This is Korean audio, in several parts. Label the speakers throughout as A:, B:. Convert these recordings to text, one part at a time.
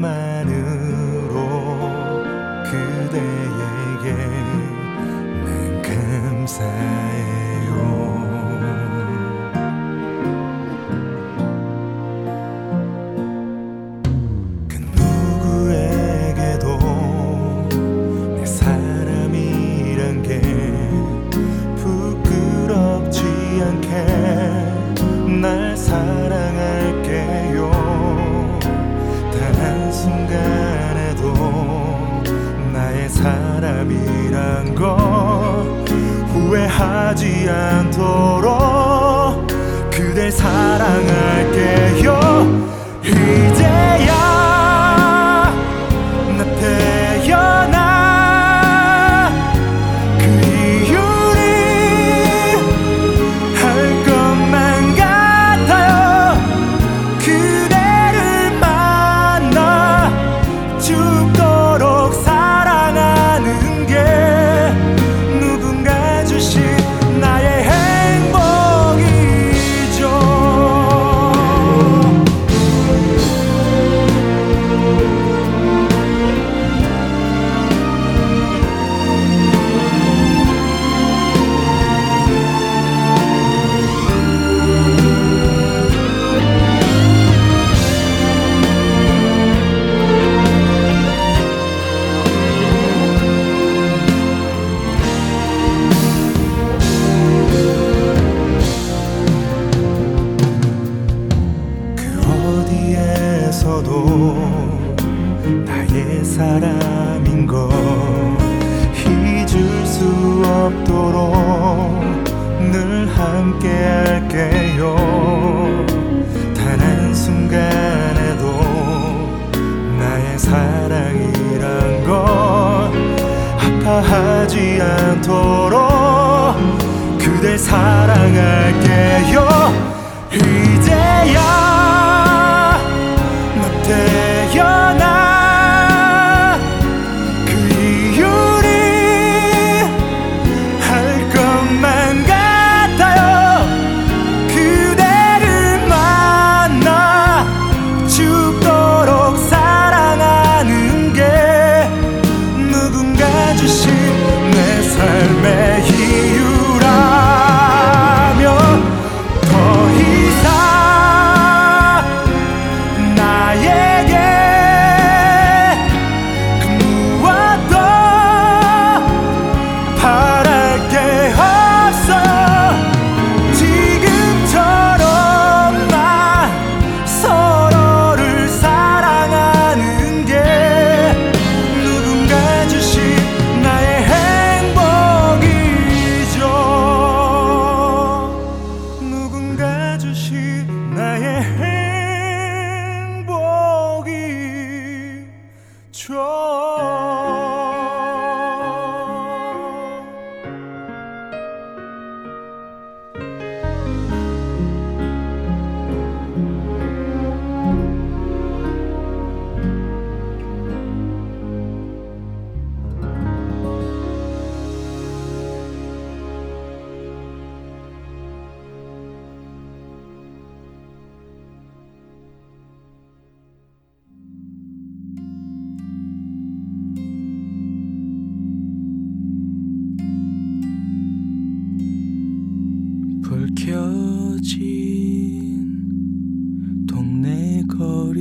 A: 앞으로 밝아 오는 자정의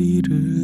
A: 골목을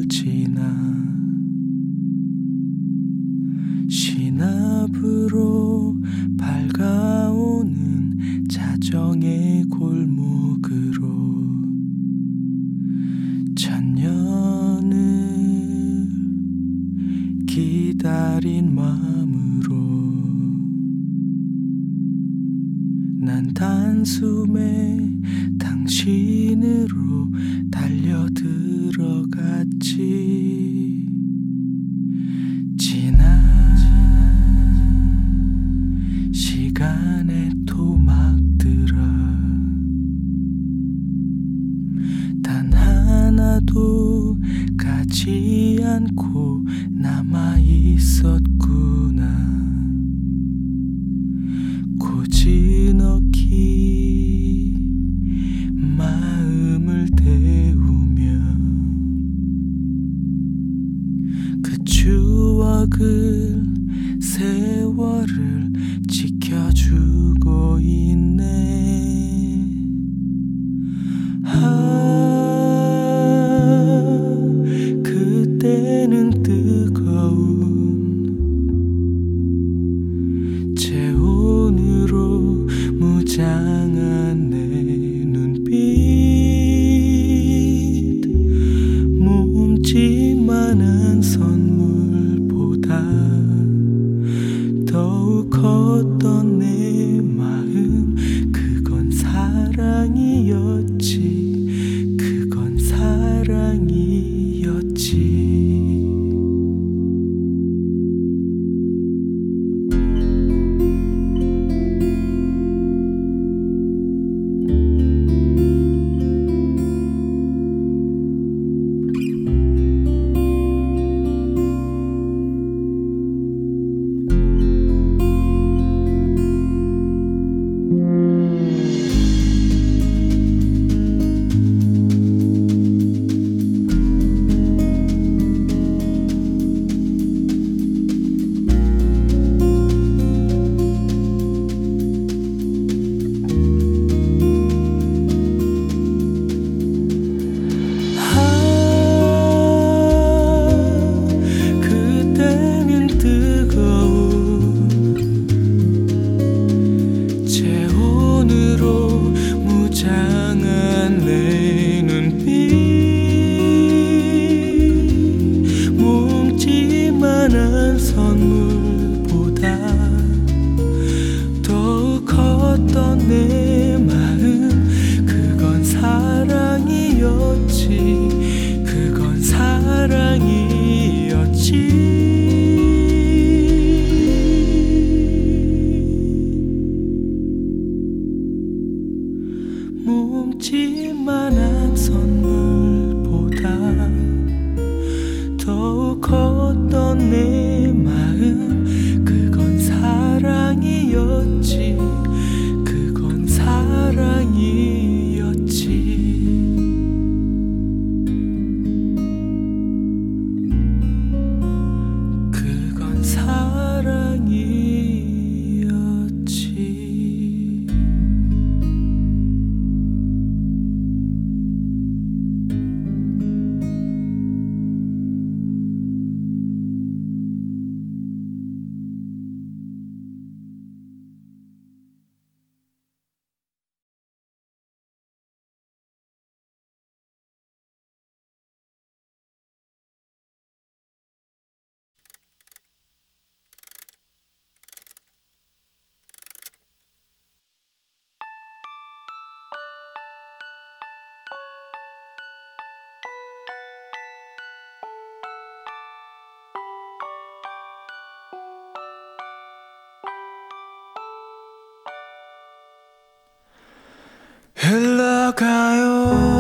B: 흘러가요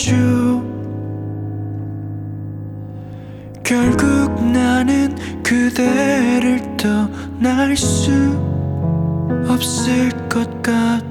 C: 주. 결국 나는 그대를 떠날 수 없을 것 같아.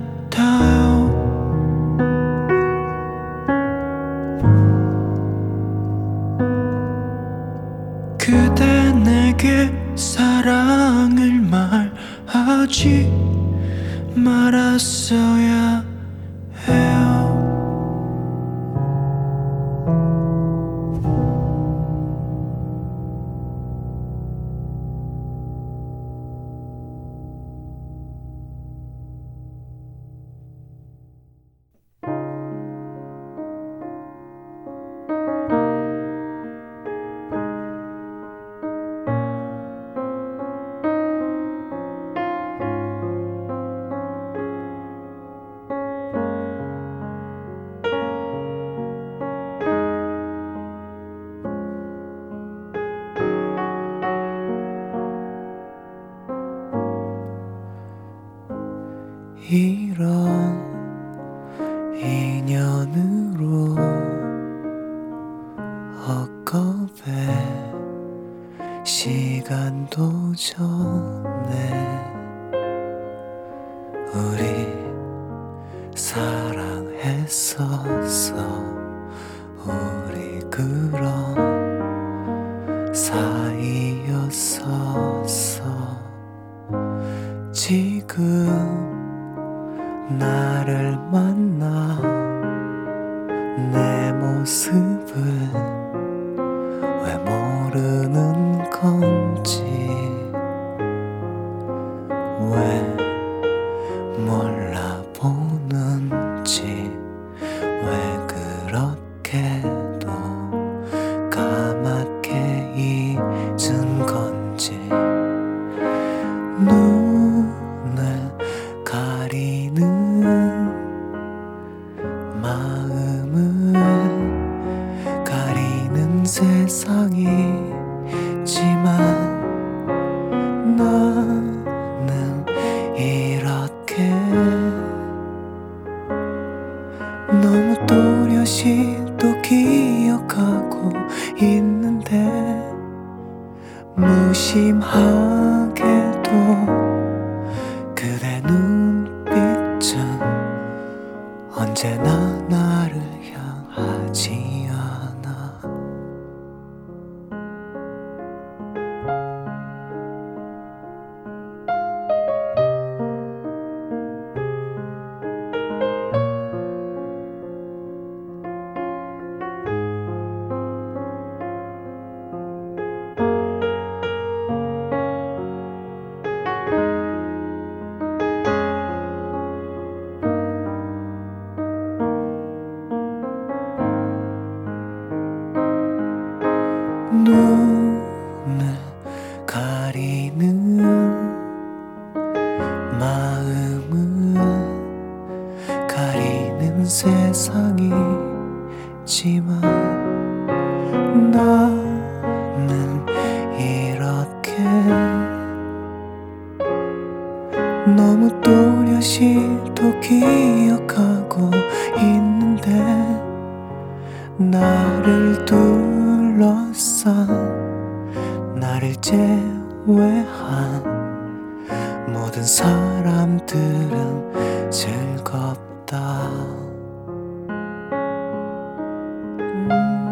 C: 몰라보나 사람들은 즐겁다. 사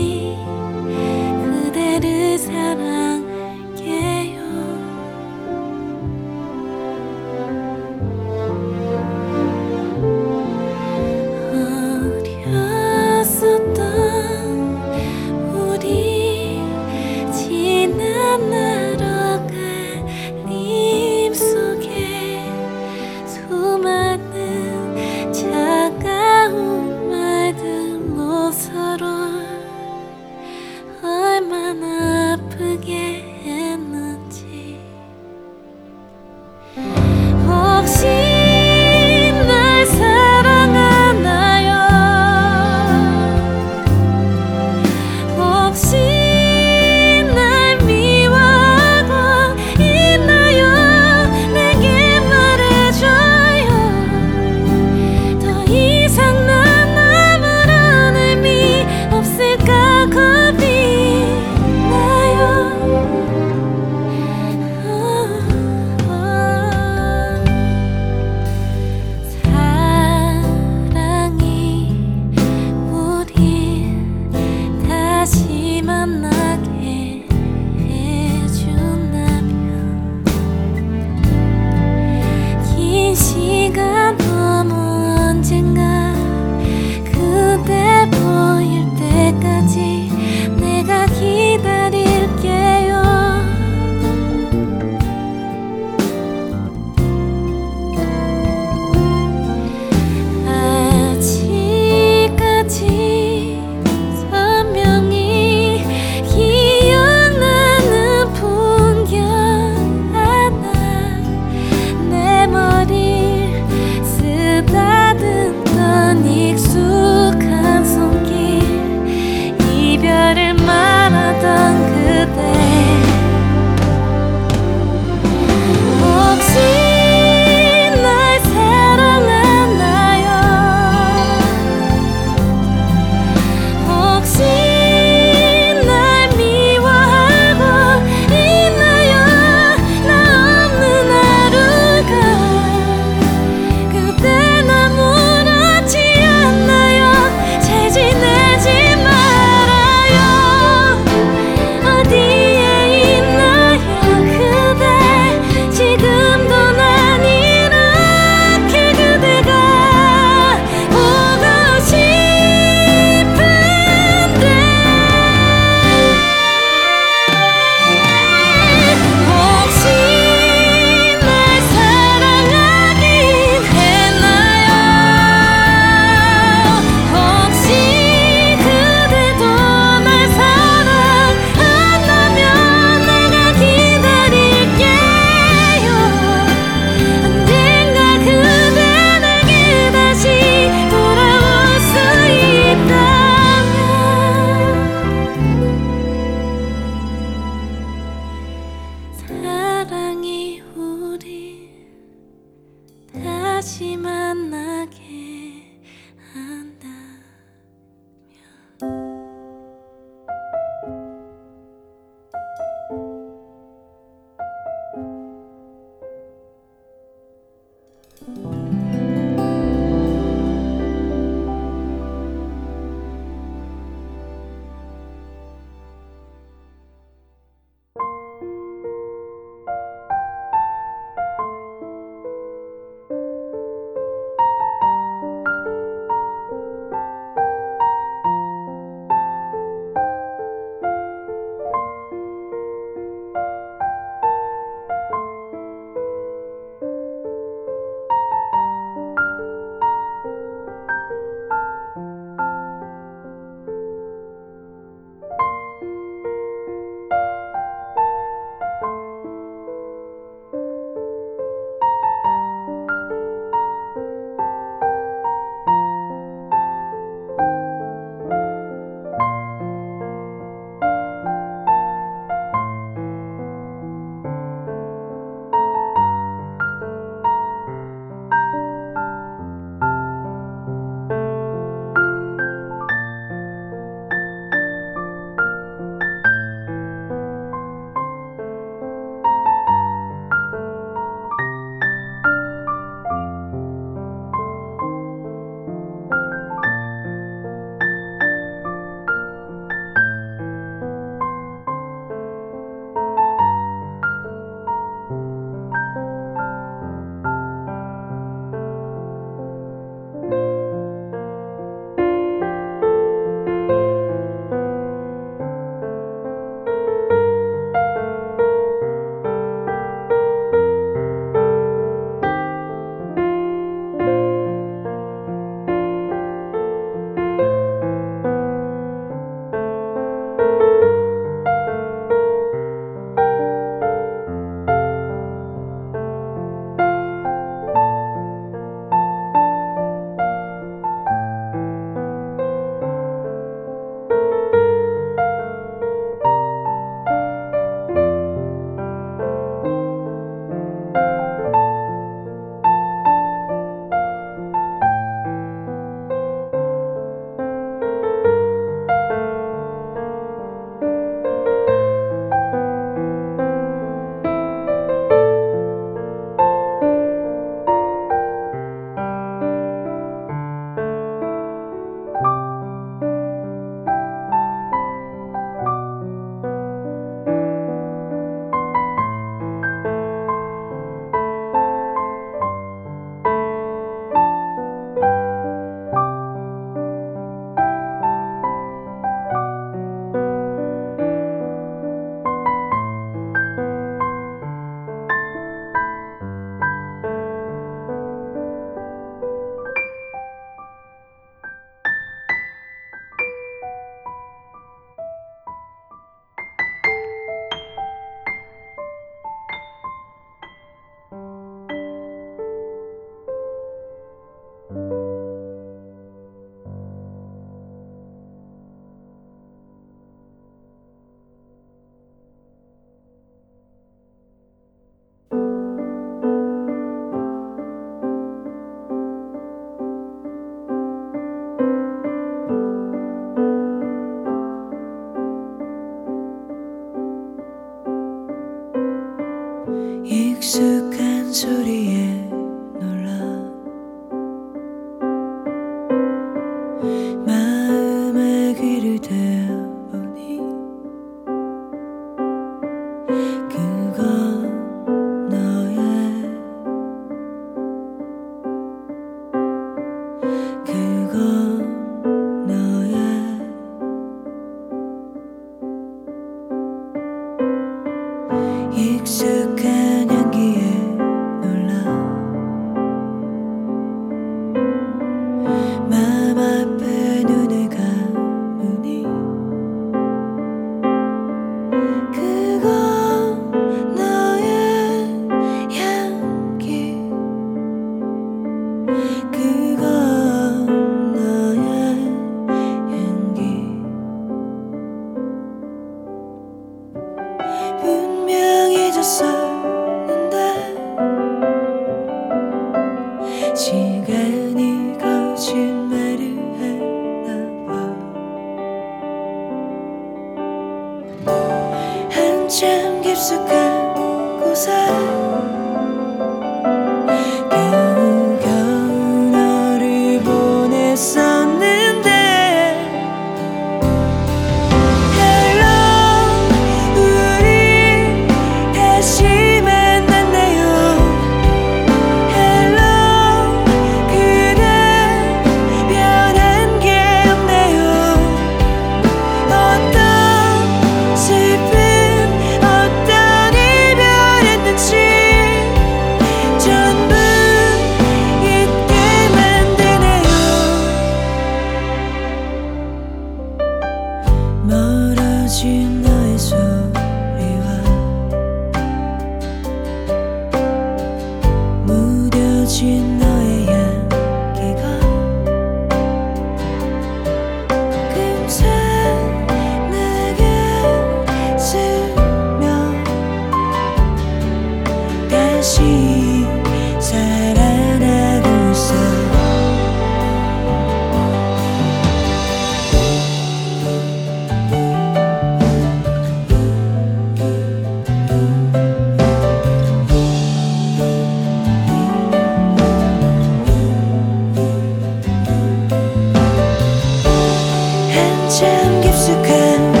D: 한참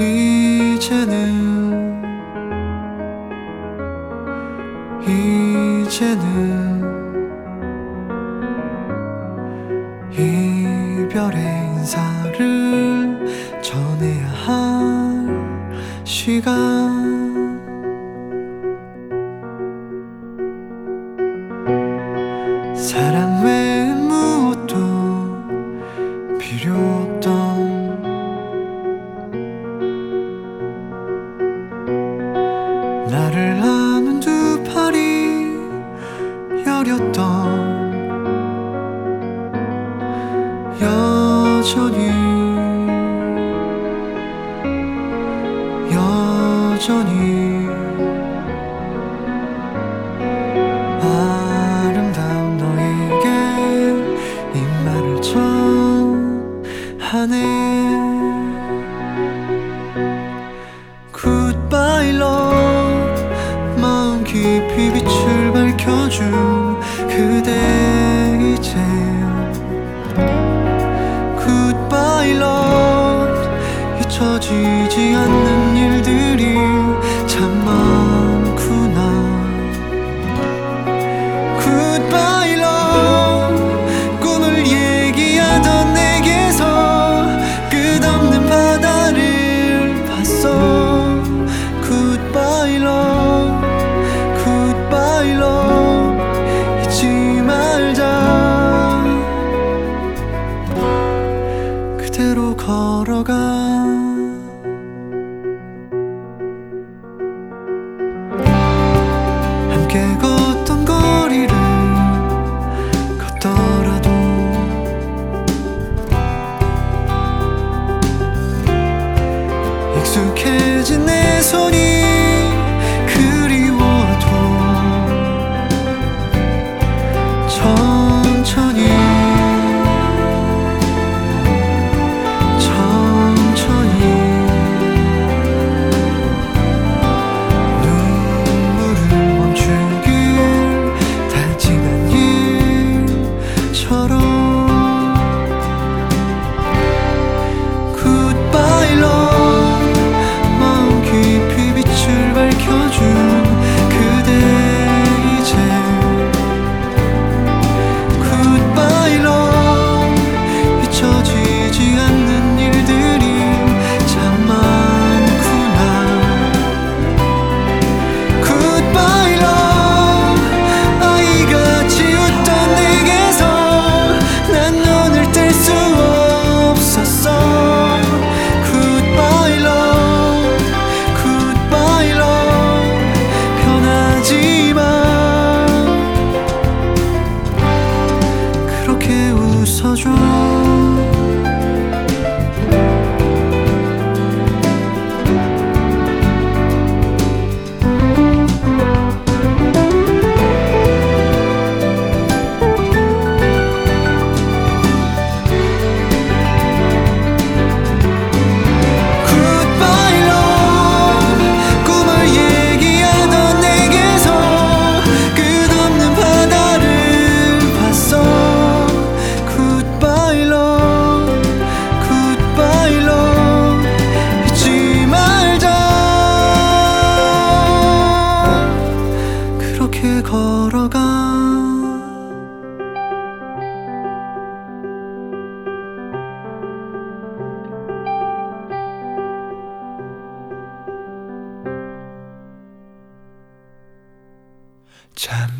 E: 이제는 이제는
F: 익숙해진 내 손이 참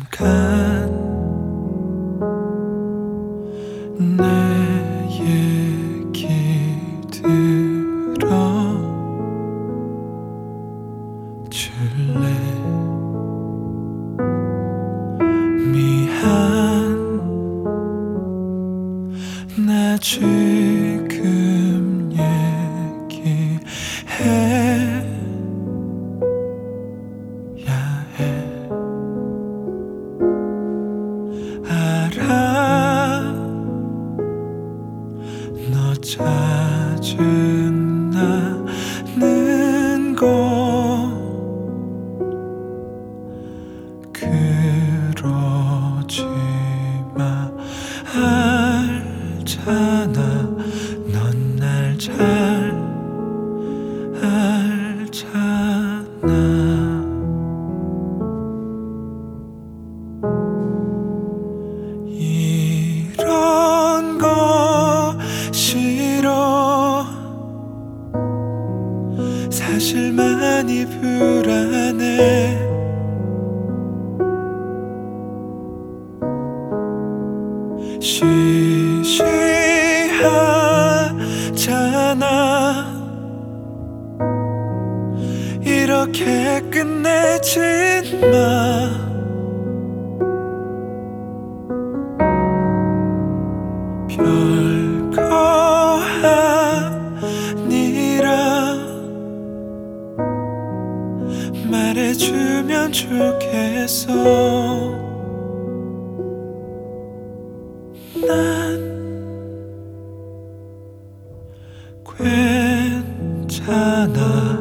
F: 괜찮아.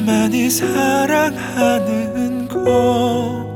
A: 많이 사랑하는
G: 것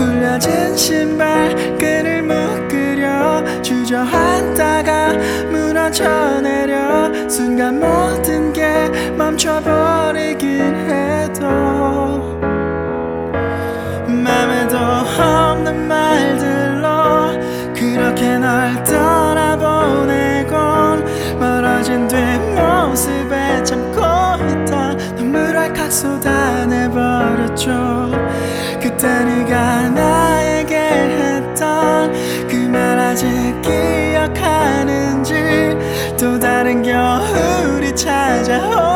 G: 풀려진 신발끈을 묶으려 주저앉다가 무너져 내려 순간 모든 게 멈춰버리긴 해도 맘에도 없는 말들로 그렇게 널 떠나보내곤 멀어진 뒷모습에 참고 있다. 눈물을 칵 쏟아
D: 缠着红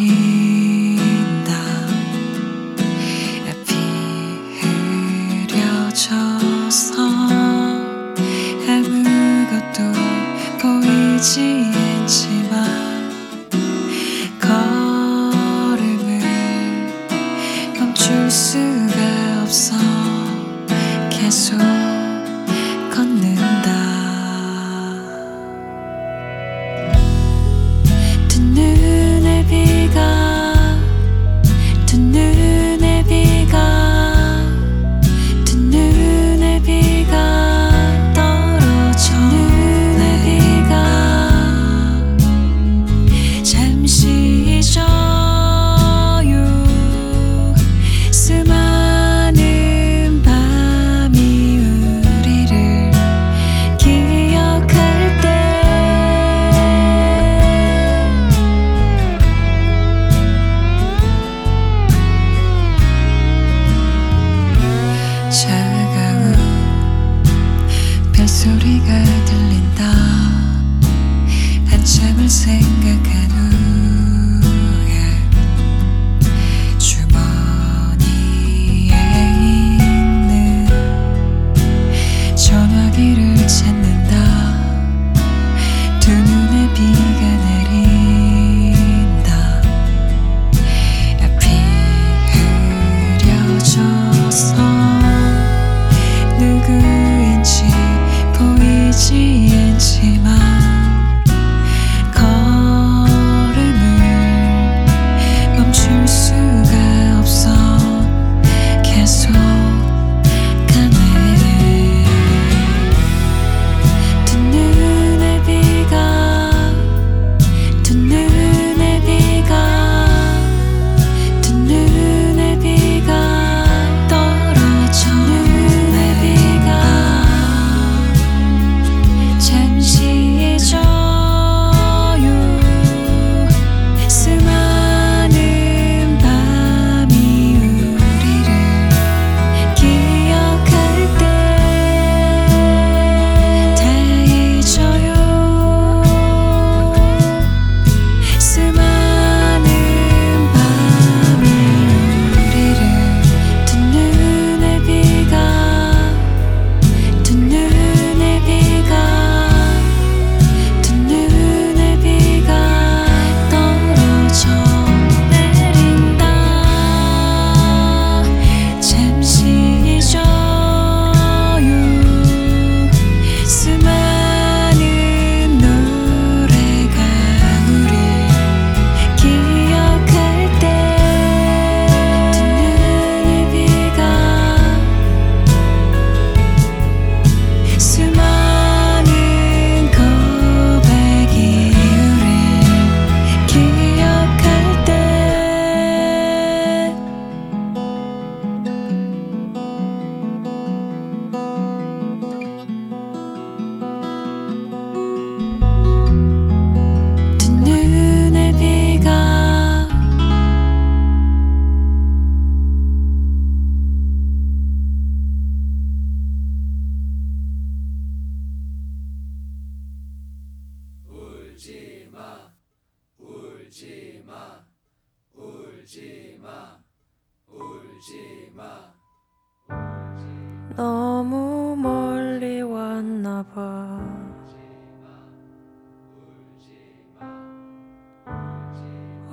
D: here.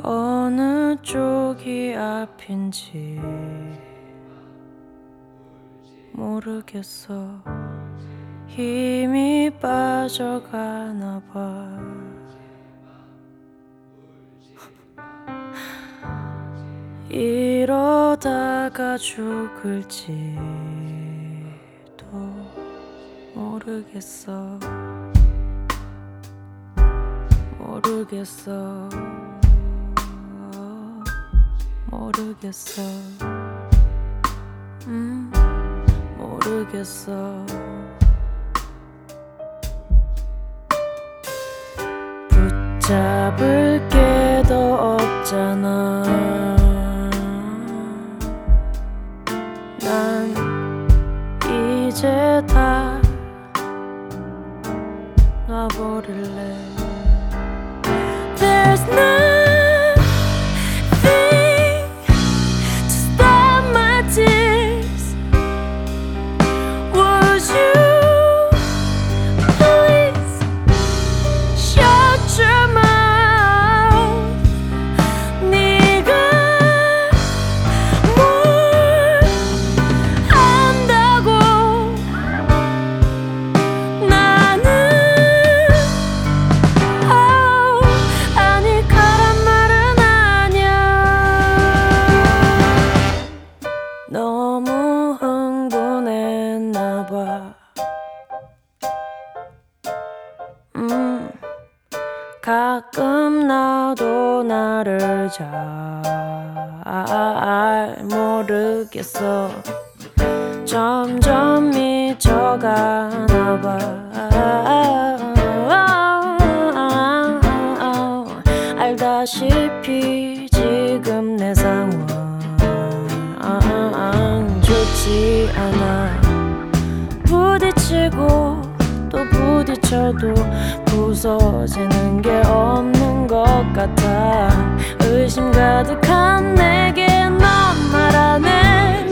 H: 어느 쪽이 앞인지 모르겠어. 힘이 빠져가나 봐. 이러다가 죽을지도 모르겠어. 모르겠어. 모르겠어. 음 모르겠어. 붙잡을 게 더 없잖아. 난 이제 다 놔버릴래. 알다시피 지금 내 상황 좋지 않아. 부딪히고 또 부딪혀도 부서지는 게 없는 것 같아. 의심 가득한 내게 넌 말하네